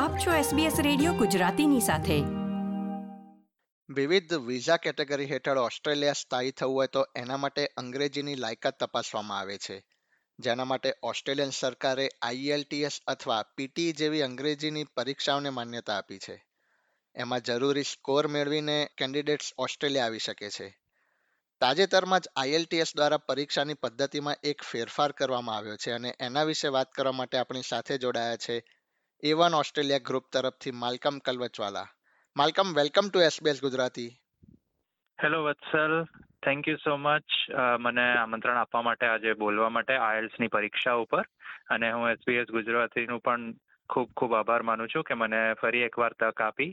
આપ છો SBS radio ગુજરાતીની સાથે. વિવિધ વિઝા કેટેગરી હેઠળ ઓસ્ટ્રેલિયા સ્થાયી થવું હોય તો એના માટે અંગ્રેજીની લાયકાત તપાસવામાં આવે છે. જેના માટે ઓસ્ટ્રેલિયન સરકારે આઈએલટીએસ અથવા પીટી જેવી અંગ્રેજીની પરીક્ષાઓને માન્યતા આપી છે. એમાં જરૂરી સ્કોર મેળવીને કેન્ડિડેટ્સ ઓસ્ટ્રેલિયા આવી શકે છે. તાજેતરમાં જ આઈએલટીએસ દ્વારા પરીક્ષાની પદ્ધતિમાં એક ફેરફાર કરવામાં આવ્યો છે અને એના વિશે વાત કરવા માટે આપણી સાથે જોડાયા છે એ વન ઓસ્ટ્રેલિયા ગ્રુપ તરફથી Malcolm Kalvachwala. Malcolm welcome to SBS Gujarati. Hello Vatsal. Thank you so much મને આમંત્રણ આપવા માટે આજે બોલવા માટે આયલ્સની પરીક્ષા ઉપર અને હું એસબીએસ ગુજરાતીનું પણ ખૂબ ખૂબ આભાર માનું છું કે મને ફરી એકવાર તક આપી.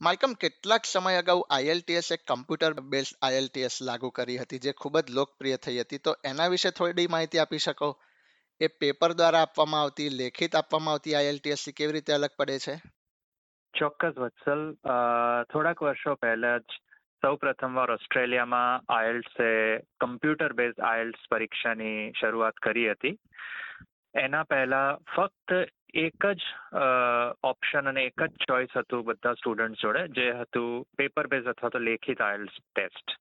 માલકમ કેટલાક સમય અગાઉ આઈએલટીએસ એક કમ્પ્યુટર બેઝ આઈએલટીએસ લાગુ કરી હતી જે ખૂબ જ લોકપ્રિય થઈ હતી. તો એના વિશે થોડી માહિતી આપી શકો? એ પેપર દ્વારા આપવામાં આવતી, લેખિત આપવામાં આવતી આઈએલટીએસ કેવી રીતે અલગ પડે છે? ચોક્કસ વત્સલ. થોડાક વર્ષો પહેલા જ સૌ પ્રથમવાર ઓસ્ટ્રેલિયામાં આયલ્સે કમ્પ્યુટર બેઝ આયલ્સ પરીક્ષાની શરૂઆત કરી હતી. એના પહેલા ફક્ત એક જ ઓપ્શન અને એક જ ચોઇસ હતું બધા સ્ટુડન્ટ જોડે, જે હતું પેપર બેઝ અથવા તો લેખિત આયલ્સ ટેસ્ટ.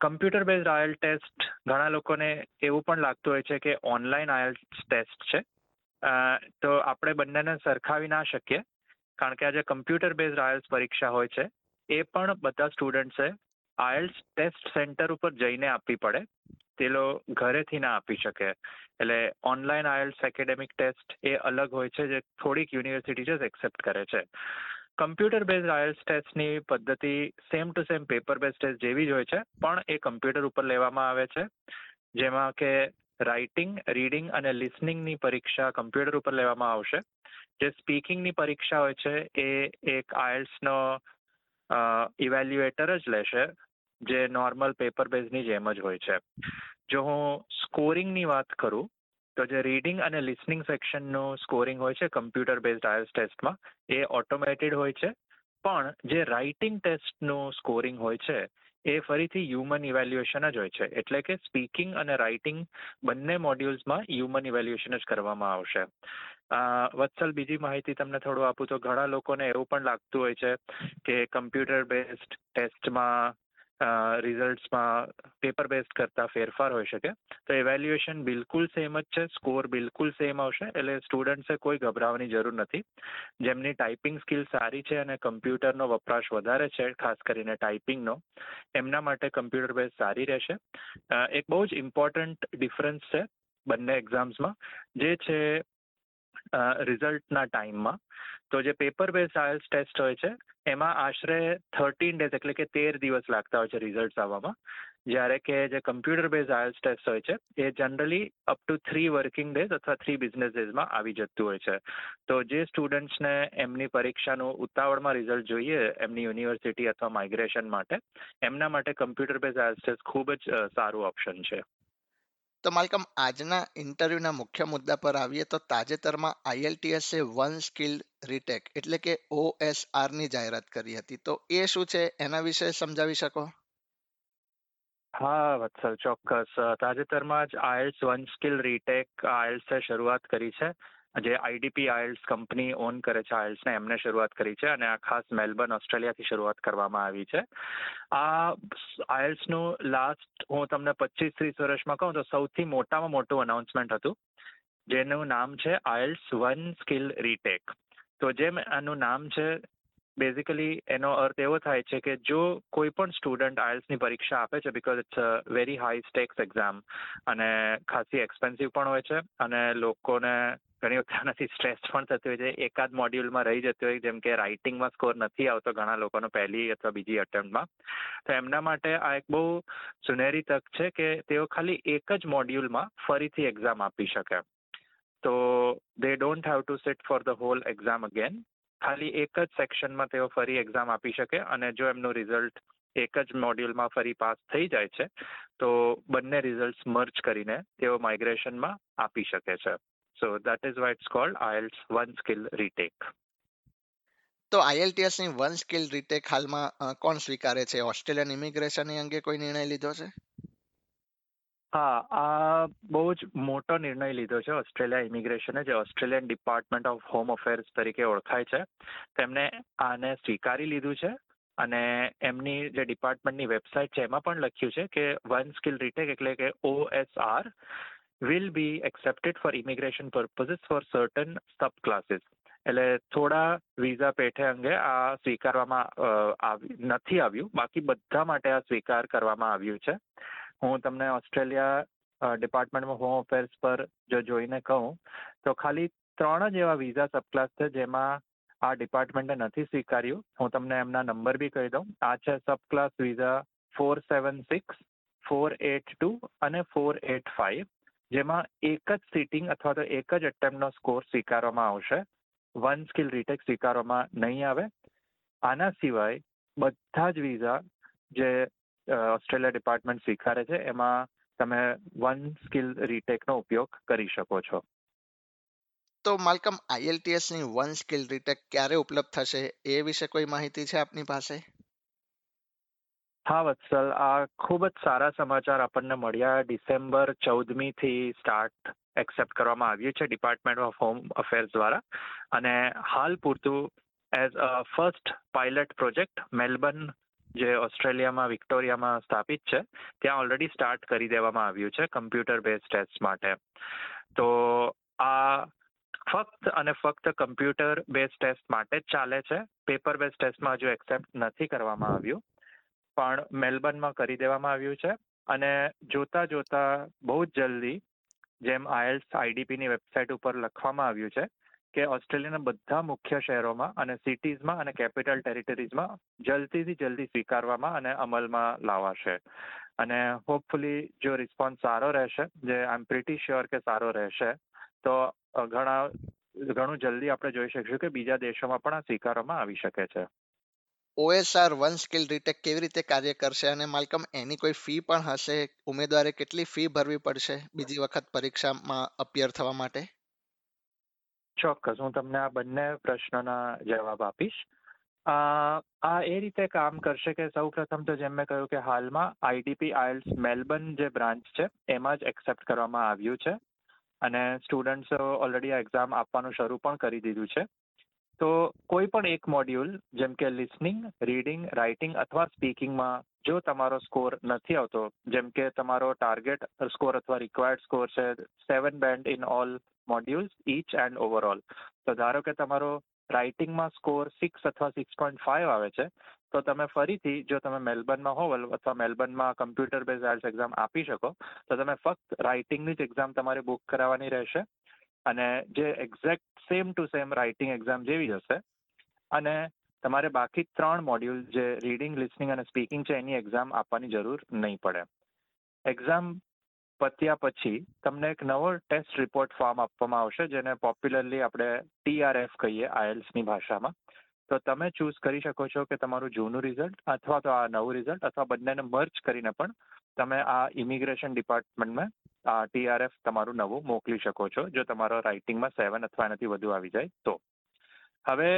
કમ્પ્યુટર બેઝડ આયલ ટેસ્ટ ઘણા લોકોને એવું પણ લાગતું હોય છે કે ઓનલાઈન આયલ્સ ટેસ્ટ છે. તો આપણે બંનેને સરખાવી ના શકીએ, કારણ કે આજે કમ્પ્યુટર બેઝડ આયલ્સ પરીક્ષા હોય છે. એ પણ બધા સ્ટુડન્ટ્સે આયલ્સ ટેસ્ટ સેન્ટર ઉપર જઈને આપવી પડે. તે લોકો ઘરેથી ના આપી શકે. એટલે ઓનલાઈન આયલ્સ એકેડેમિક ટેસ્ટ એ અલગ હોય છે, જે થોડીક યુનિવર્સિટી જ એક્સેપ્ટ કરે છે. કમ્પ્યુટર બેઝ આયલ્સ ટેસ્ટની પદ્ધતિ same to same paper base test જેવી જ હોય છે, પણ એ કમ્પ્યુટર ઉપર લેવામાં આવે છે. જેમાં કે રાઇટિંગ રીડિંગ અને લિસનિંગની પરીક્ષા કમ્પ્યુટર ઉપર લેવામાં આવશે. જે સ્પીકિંગની પરીક્ષા હોય છે, એ એક આયલ્સનો ઇવેલ્યુએટર જ લેશે, જે નોર્મલ પેપર બેઝની જેમ જ હોય છે. જો હું સ્કોરિંગની વાત કરું તો જે રીડિંગ અને લિસનિંગ સેક્શનનું સ્કોરિંગ હોય છે કમ્પ્યુટર બેઝડ આયલ્સ ટેસ્ટમાં એ ઓટોમેટેડ હોય છે. પણ જે રાઇટિંગ ટેસ્ટનું સ્કોરિંગ હોય છે, એ ફરીથી હ્યુમન ઇવેલ્યુએશન જ હોય છે. એટલે કે સ્પીકિંગ અને રાઇટિંગ બંને મોડ્યુલ્સમાં હ્યુમન ઇવેલ્યુએશન જ કરવામાં આવશે. વત્સલ, બીજી માહિતી તમને થોડું આપું તો ઘણા લોકોને એવું પણ લાગતું હોય છે કે કમ્પ્યુટર બેઝડ ટેસ્ટમાં રિઝલ્ટ્સમાં પેપર બેઝ કરતાં ફેરફાર હોઈ શકે. તો એવેલ્યુએશન બિલકુલ સેમ જ છે સ્કોર બિલકુલ સેમ આવશે, એટલે સ્ટુડન્ટ્સે કોઈ ગભરાવાની જરૂર નથી. જેમની ટાઈપિંગ સ્કિલ સારી છે અને કમ્પ્યુટરનો વપરાશ વધારે છે, ખાસ કરીને ટાઈપિંગનો એમના માટે કમ્પ્યુટર બેઝ સારી રહેશે. એક બહુ જ ઇમ્પોર્ટન્ટ ડિફરન્સ છે બંને એક્ઝામ્સમાં જે છે રિઝલ્ટના ટાઈમમાં. તો જે પેપર બેઝ આયલ્સ ટેસ્ટ હોય છે, એમાં આશરે થર્ટીન ડેઝ એટલે કે તેર દિવસ લાગતા હોય છે રિઝલ્ટ આવવામાં. જ્યારે કે જે કમ્પ્યુટર બેઝ આયલ્સ ટેસ્ટ હોય છે, એ generally up to three working days અથવા થ્રી બિઝનેસ ડેઝમાં આવી જતું હોય છે. તો જે સ્ટુડન્ટ્સને એમની પરીક્ષાનું ઉતાવળમાં રિઝલ્ટ જોઈએ, એમની યુનિવર્સિટી અથવા માઇગ્રેશન માટે, એમના માટે કમ્પ્યુટર બેઝ આયલ્સ ટેસ્ટ ખૂબ જ સારું ઓપ્શન છે. તો માલકમ આજના ઇન્ટરવ્યુના મુખ્ય મુદ્દા પર આવીએ તો તાજેતરમાં આઈએલટીએસે વન સ્કિલ રીટેક એટલે કે ઓએસઆરની જાહેરાત કરી હતી. તો એ શું છે? એના વિશે સમજાવી શકો? હા, વત્સલ, ચોક્કસ. તાજેતરમાં જ આયલ્સ વન સ્કિલ રીટેક આયલ્સે શરૂઆત કરી છે. જે આઈડીપી આયલ્સ કંપની ઓન કરે છે આયલ્સને એમને શરૂઆત કરી છે અને આ ખાસ મેલબર્ન, ઓસ્ટ્રેલિયાથી શરૂઆત કરવામાં આવી છે. આ આયલ્સનું લાસ્ટ હું તમને પચીસ ત્રીસ વર્ષમાં કહું તો સૌથી મોટામાં મોટું અનાઉન્સમેન્ટ હતું, જેનું નામ છે આયલ્સ વન સ્કિલ રીટેક તો જેમ આનું નામ છે બેઝિકલી એનો અર્થ એવો થાય છે કે જો કોઈ પણ સ્ટુડન્ટ આયલ્સની પરીક્ષા આપે છે because it's a very high stakes exam અને ખાસી એક્સપેન્સિવ પણ હોય છે અને લોકોને ઘણી વખત આનાથી સ્ટ્રેસ પણ થતી હોય છે. એકાદ મોડ્યુલમાં રહી જતી હોય, જેમ કે રાઇટિંગમાં સ્કોર નથી આવતો ઘણા લોકોનો પહેલી અથવા બીજી અટેમ્પ્ટમાં તો એમના માટે આ એક બહુ સુનેરી તક છે કે તેઓ ખાલી એક જ મોડ્યુલમાં ફરીથી એક્ઝામ આપી શકે. તો they don't have to sit for the whole exam again ખાલી એક જ સેક્શનમાં તેઓ ફરી એક્ઝામ આપી શકે અને જો એમનું રિઝલ્ટ એક જ મોડ્યુલમાં ફરી પાસ થઈ જાય છે, તો બંને રિઝલ્ટ મર્જ કરીને તેઓ માઇગ્રેશનમાં આપી શકે છે. So that is why it's called IELTS one skill retake. તો આઈએલટીએસની વન સ્કિલ રીટેક હાલમાં કોણ સ્વીકારે છે? ઓસ્ટ્રેલિયન ઇમિગ્રેશન અંગે કોઈ નિર્ણય લીધો છે? હા આ બહુ જ મોટો નિર્ણય લીધો છે ઓસ્ટ્રેલિયા ઇમિગ્રેશને જે Australian department of home affairs તરીકે ઓળખાય છે. તેમણે આને સ્વીકારી લીધું છે અને એમની જે ડિપાર્ટમેન્ટની વેબસાઇટ છે એમાં પણ લખ્યું છે કે વન સ્કિલ રીટેક એટલે કે OSR will be accepted for immigration purposes for certain subclasses. એટલે થોડા વિઝા પેઠે અંગે આ સ્વીકારવામાં નથી આવ્યું. બાકી બધા માટે આ સ્વીકાર કરવામાં આવ્યું છે. હું તમને Australia department of home affairs પર જો જોઈને કહું, તો ખાલી ત્રણ જ એવા વિઝા સબક્લાસ છે જેમાં આ ડિપાર્ટમેન્ટે નથી સ્વીકાર્યું. હું તમને એમના નંબર બી કહી દઉં. આ છે subclass visa four seven six four eight two અને ફોર એટ ફાઇવ જેમાં એક જ સિટિંગ અથવા તો એક જ એટેમ્પનો સ્કોર સ્વીકારવામાં આવશે. વન સ્કિલ રીટેક સ્વીકારવામાં નહીં આવે. આના સિવાય બધા જ વિઝા જે ઓસ્ટ્રેલિયા ડિપાર્ટમેન્ટ સ્વીકારે છે, એમાં તમે વન સ્કિલ રીટેકનો ઉપયોગ કરી શકો છો. તો માલકમ આઈએલટીએસની વન સ્કિલ રીટેક ક્યારે ઉપલબ્ધ થશે એ વિશે કોઈ માહિતી છે આપની પાસે? હા, વત્સલ, આ ખૂબ જ સારા સમાચાર આપણને મળ્યા. ડિસેમ્બર ચૌદમીથી સ્ટાર્ટ એક્સેપ્ટ કરવામાં આવ્યું છે ડિપાર્ટમેન્ટ ઓફ હોમ અફેર્સ દ્વારા. અને હાલ પૂરતું as a first pilot project Melbourne, જે ઓસ્ટ્રેલિયામાં, વિક્ટોરિયામાં સ્થાપિત છે, ત્યાં ઓલરેડી સ્ટાર્ટ કરી દેવામાં આવ્યું છે કમ્પ્યુટર બેઝ ટેસ્ટ માટે. તો આ ફક્ત અને ફક્ત કમ્પ્યુટર બેઝ ટેસ્ટ માટે જ ચાલે છે. પેપર બેઝ ટેસ્ટમાં હજુ એક્સેપ્ટ નથી કરવામાં આવ્યું. પણ મેલબર્નમાં કરી દેવામાં આવ્યું છે. અને જોતા જોતા બહુ જ જલ્દી જેમ આઈએલ્સ આઈડીપીની વેબસાઇટ ઉપર લખવામાં આવ્યું છે કે ઓસ્ટ્રેલિયાના બધા મુખ્ય શહેરોમાં અને સિટીઝમાં અને કેપિટલ ટેરિટરીઝમાં જલ્દીથી જલ્દી સ્વીકારવામાં અને અમલમાં લાવાશે. અને હોપફુલી જો રિસ્પોન્સ સારો રહેશે, જે આઈ એમ પ્રિટી શ્યોર કે સારો રહેશે, તો ઘણા, ઘણું જલ્દી આપણે જોઈ શકીશું કે બીજા દેશોમાં પણ આ સ્વીકારવામાં આવી શકે છે. ઓએસઆર વન સ્કિલ રીટેક કેવી રીતે કાર્ય કરશે અને માલકમ એની કોઈ ફી પણ હશે? ઉમેદવારે કેટલી ફી ભરવી પડશે બીજી વખત પરીક્ષામાં અપિયર થવા માટે? ચોક્કસ. હું તમને આ બંને પ્રશ્નોના જવાબ આપીશ. આ એ રીતે કામ કરશે કે સૌ પ્રથમ તો જેમ મેં કહ્યું કે હાલમાં આઈડીપી આઇલ્સ મેલબર્ન જે બ્રાન્ચ છે, એમાં જ એક્સેપ્ટ કરવામાં આવ્યું છે. અને સ્ટુડન્ટ્સ ઓલરેડી આ એક્ઝામ આપવાનું શરૂ પણ કરી દીધું છે. તો કોઈ પણ એક મોડ્યુલ જેમ કે લિસનિંગ રીડિંગ રાઇટિંગ અથવા સ્પીકિંગમાં જો તમારો સ્કોર નથી આવતો, જેમ કે તમારો ટાર્ગેટ સ્કોર અથવા રિક્વાયર્ડ સ્કોર છે seven band in all modules each and overall તો ધારો કે તમારો રાઇટિંગમાં સ્કોર સિક્સ અથવા સિક્સ પોઈન્ટ ફાઇવ આવે છે, તો તમે ફરીથી જો તમે મેલબર્નમાં હોવ અથવા મેલબર્નમાં કમ્પ્યુટર બેઝ આઇલ્સ એક્ઝામ આપી શકો, તો તમે ફક્ત રાઇટિંગની જ એક્ઝામ તમારે બુક કરાવવાની રહેશે. અને જે exact same to same writing exam જેવી હશે. અને તમારે બાકી ત્રણ મોડ્યુલ જે રીડિંગ લિસનિંગ અને સ્પીકિંગ છે, એની એક્ઝામ આપવાની જરૂર નહીં પડે. એક્ઝામ પત્યા પછી તમને એક નવો ટેસ્ટ રિપોર્ટ ફોર્મ આપવામાં આવશે, જેને પોપ્યુલરલી આપણે ટીઆરએફ કહીએ આયલ્સની ભાષામાં. તો તમે ચૂઝ કરી શકો છો કે તમારું જૂનું રિઝલ્ટ અથવા તો આ નવું રિઝલ્ટ અથવા બંનેને મર્જ કરીને પણ તમે આ ઇમિગ્રેશન ડિપાર્ટમેન્ટમાં આ ટીઆરએફ તમારું નવું મોકલી શકો છો, જો તમારો રાઇટિંગમાં સેવન અથવા એનાથી વધુ આવી જાય તો. હવે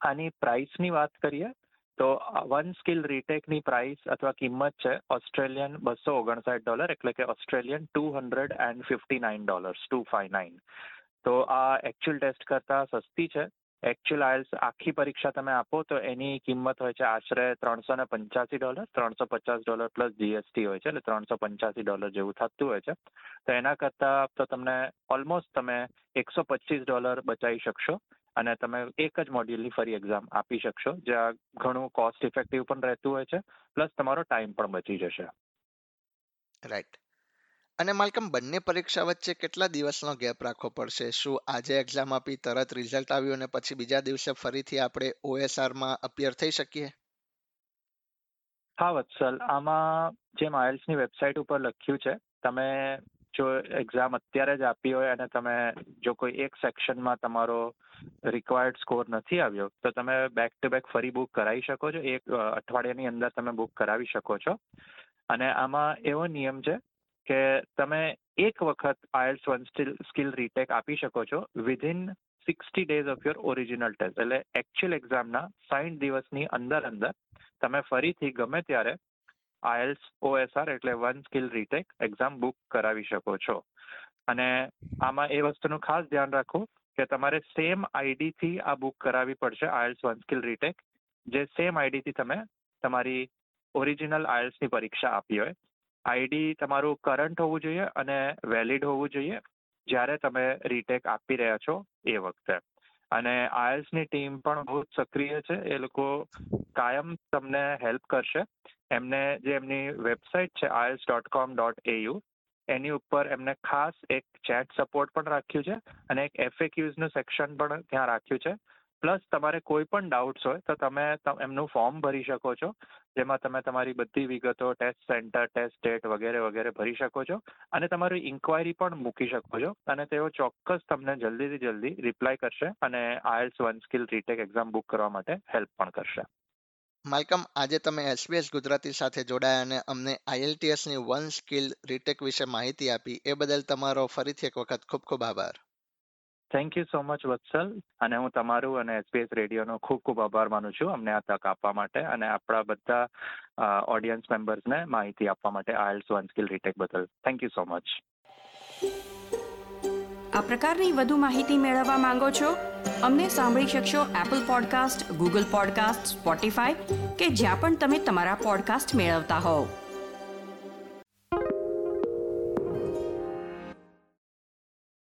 આની પ્રાઇસની વાત કરીએ, તો વન સ્કિલ રીટેકની પ્રાઇસ અથવા કિંમત છે ઓસ્ટ્રેલિયન બસો ઓગણસાઠ ડોલર એટલે કે Australian two hundred and fifty nine dollars two five nine તો આ એકચ્યુઅલ ટેસ્ટ કરતાં સસ્તી છે. એકચ્યુઅલ આયલ્સ આખી પરીક્ષા તમે આપો તો એની કિંમત હોય છે આશરે ત્રણસો ને પંચ્યાસી ડોલર ત્રણસો પચાસ ડોલર પ્લસ જીએસટી હોય છે એટલે ત્રણસો પંચ્યાસી ડોલર જેવું થતું હોય છે. તો એના કરતાં તો તમને ઓલમોસ્ટ તમે એકસો પચીસ ડોલર બચાવી શકશો અને તમે એક જ મોડ્યુલની ફરી એક્ઝામ આપી શકશો, જ્યાં ઘણું કોસ્ટ ઇફેક્ટિવ પણ રહેતું હોય છે પ્લસ તમારો ટાઈમ પણ બચી જશે. રાઈટ અને માલકમ, બંને પરીક્ષા વચ્ચે કેટલા દિવસનો ગેપ રાખવો પડશે? શું આજે એક્ઝામ આપી તરત રિઝલ્ટ આવ્યું અને પછી બીજા દિવસે ફરીથી આપણે ઓએસઆરમાં અપિયર થઈ શકીએ? હા, વત્સલ. આમાં જેમ આયલ્સની વેબસાઇટ ઉપર લખ્યું છે, તમે જો એક્ઝામ અત્યારે જ આપી હોય અને તમે જો કોઈ એક સેક્શનમાં તમારો રિક્વાયર્ડ સ્કોર નથી આવ્યો, તો તમે બેક ટુ બેક ફરી બુક કરાવી શકો છો. એક અઠવાડિયાની અંદર તમે બુક કરાવી શકો છો. અને આમાં એવો નિયમ છે કે તમે એક વખત આયલ્સ વન સ્કિલ રીટેક આપી શકો છો within sixty days of your original test એટલે એકચ્યુઅલ એક્ઝામના સાઠ દિવસની અંદર અંદર તમે ફરીથી ગમે ત્યારે આયલ્સ ઓએસઆર એટલે one skill retake exam book કરાવી શકો છો. અને આમાં એ વસ્તુનું ખાસ ધ્યાન રાખો કે તમારે સેમ આઈડીથી આ બુક કરાવવી પડશે આયલ્સ વન સ્કિલ રીટેક જે સેમ આઈડીથી તમે તમારી ઓરિજિનલ આયલ્સની પરીક્ષા આપી હોય આઈડી તમારું કરંટ હોવું જોઈએ અને વેલિડ હોવું જોઈએ જ્યારે તમે રીટેક આપી રહ્યા છો એ વખતે. અને આયલ્સની ટીમ પણ બહુ સક્રિય છે. એ લોકો કાયમ તમને હેલ્પ કરશે. એમને જે એમની વેબસાઇટ છે IELTS dot com dot AU એની ઉપર એમને ખાસ એક ચેટ સપોર્ટ પણ રાખ્યું છે અને એક એફએક્યુઝનું સેક્શન પણ ત્યાં રાખ્યું છે. પ્લસ તમારે કોઈ પણ ડાઉટ્સ હોય તો તમે એમનું ફોર્મ ભરી શકો છો. જેમાં તમે તમારી બધી વિગતો, ટેસ્ટ સેન્ટર, ટેસ્ટ ડેટ વગેરે વગેરે ભરી શકો છો. અને તમારી ઇન્ક્વાયરી પણ મૂકી શકો છો. અને તેઓ ચોક્કસ તમને જલ્દીથી જલ્દી રિપ્લાય કરશે અને IELTS one skill retake exam book કરવા માટે હેલ્પ પણ કરશે. માલકમ આજે તમે એસબીએસ ગુજરાતી સાથે જોડાયા અને અમને આઈએલટીએસની વન સ્કિલ રીટેક વિશે માહિતી આપી. એ બદલ તમારો ફરીથી એક વખત ખૂબ ખૂબ આભાર. Thank you so much Vatsal અને હું તમારું અને એસબીએસ રેડિયોનો ખૂબ ખૂબ આભાર માનું છું અમને આ તક આપવા માટે અને આપણા બધા ઓડિયન્સ મેમ્બર્સને માહિતી આપવા માટે આયલ્સ વન સ્કિલ રીટેક બદલ. થેન્ક યુ સો મચ આ પ્રકારની વધુ માહિતી મેળવવા માંગો છો? અમને સાંભળી શકશો Apple podcast Google podcast Spotify કે જ્યાં પણ તમે તમારા પોડકાસ્ટ મેળવતા હોવ.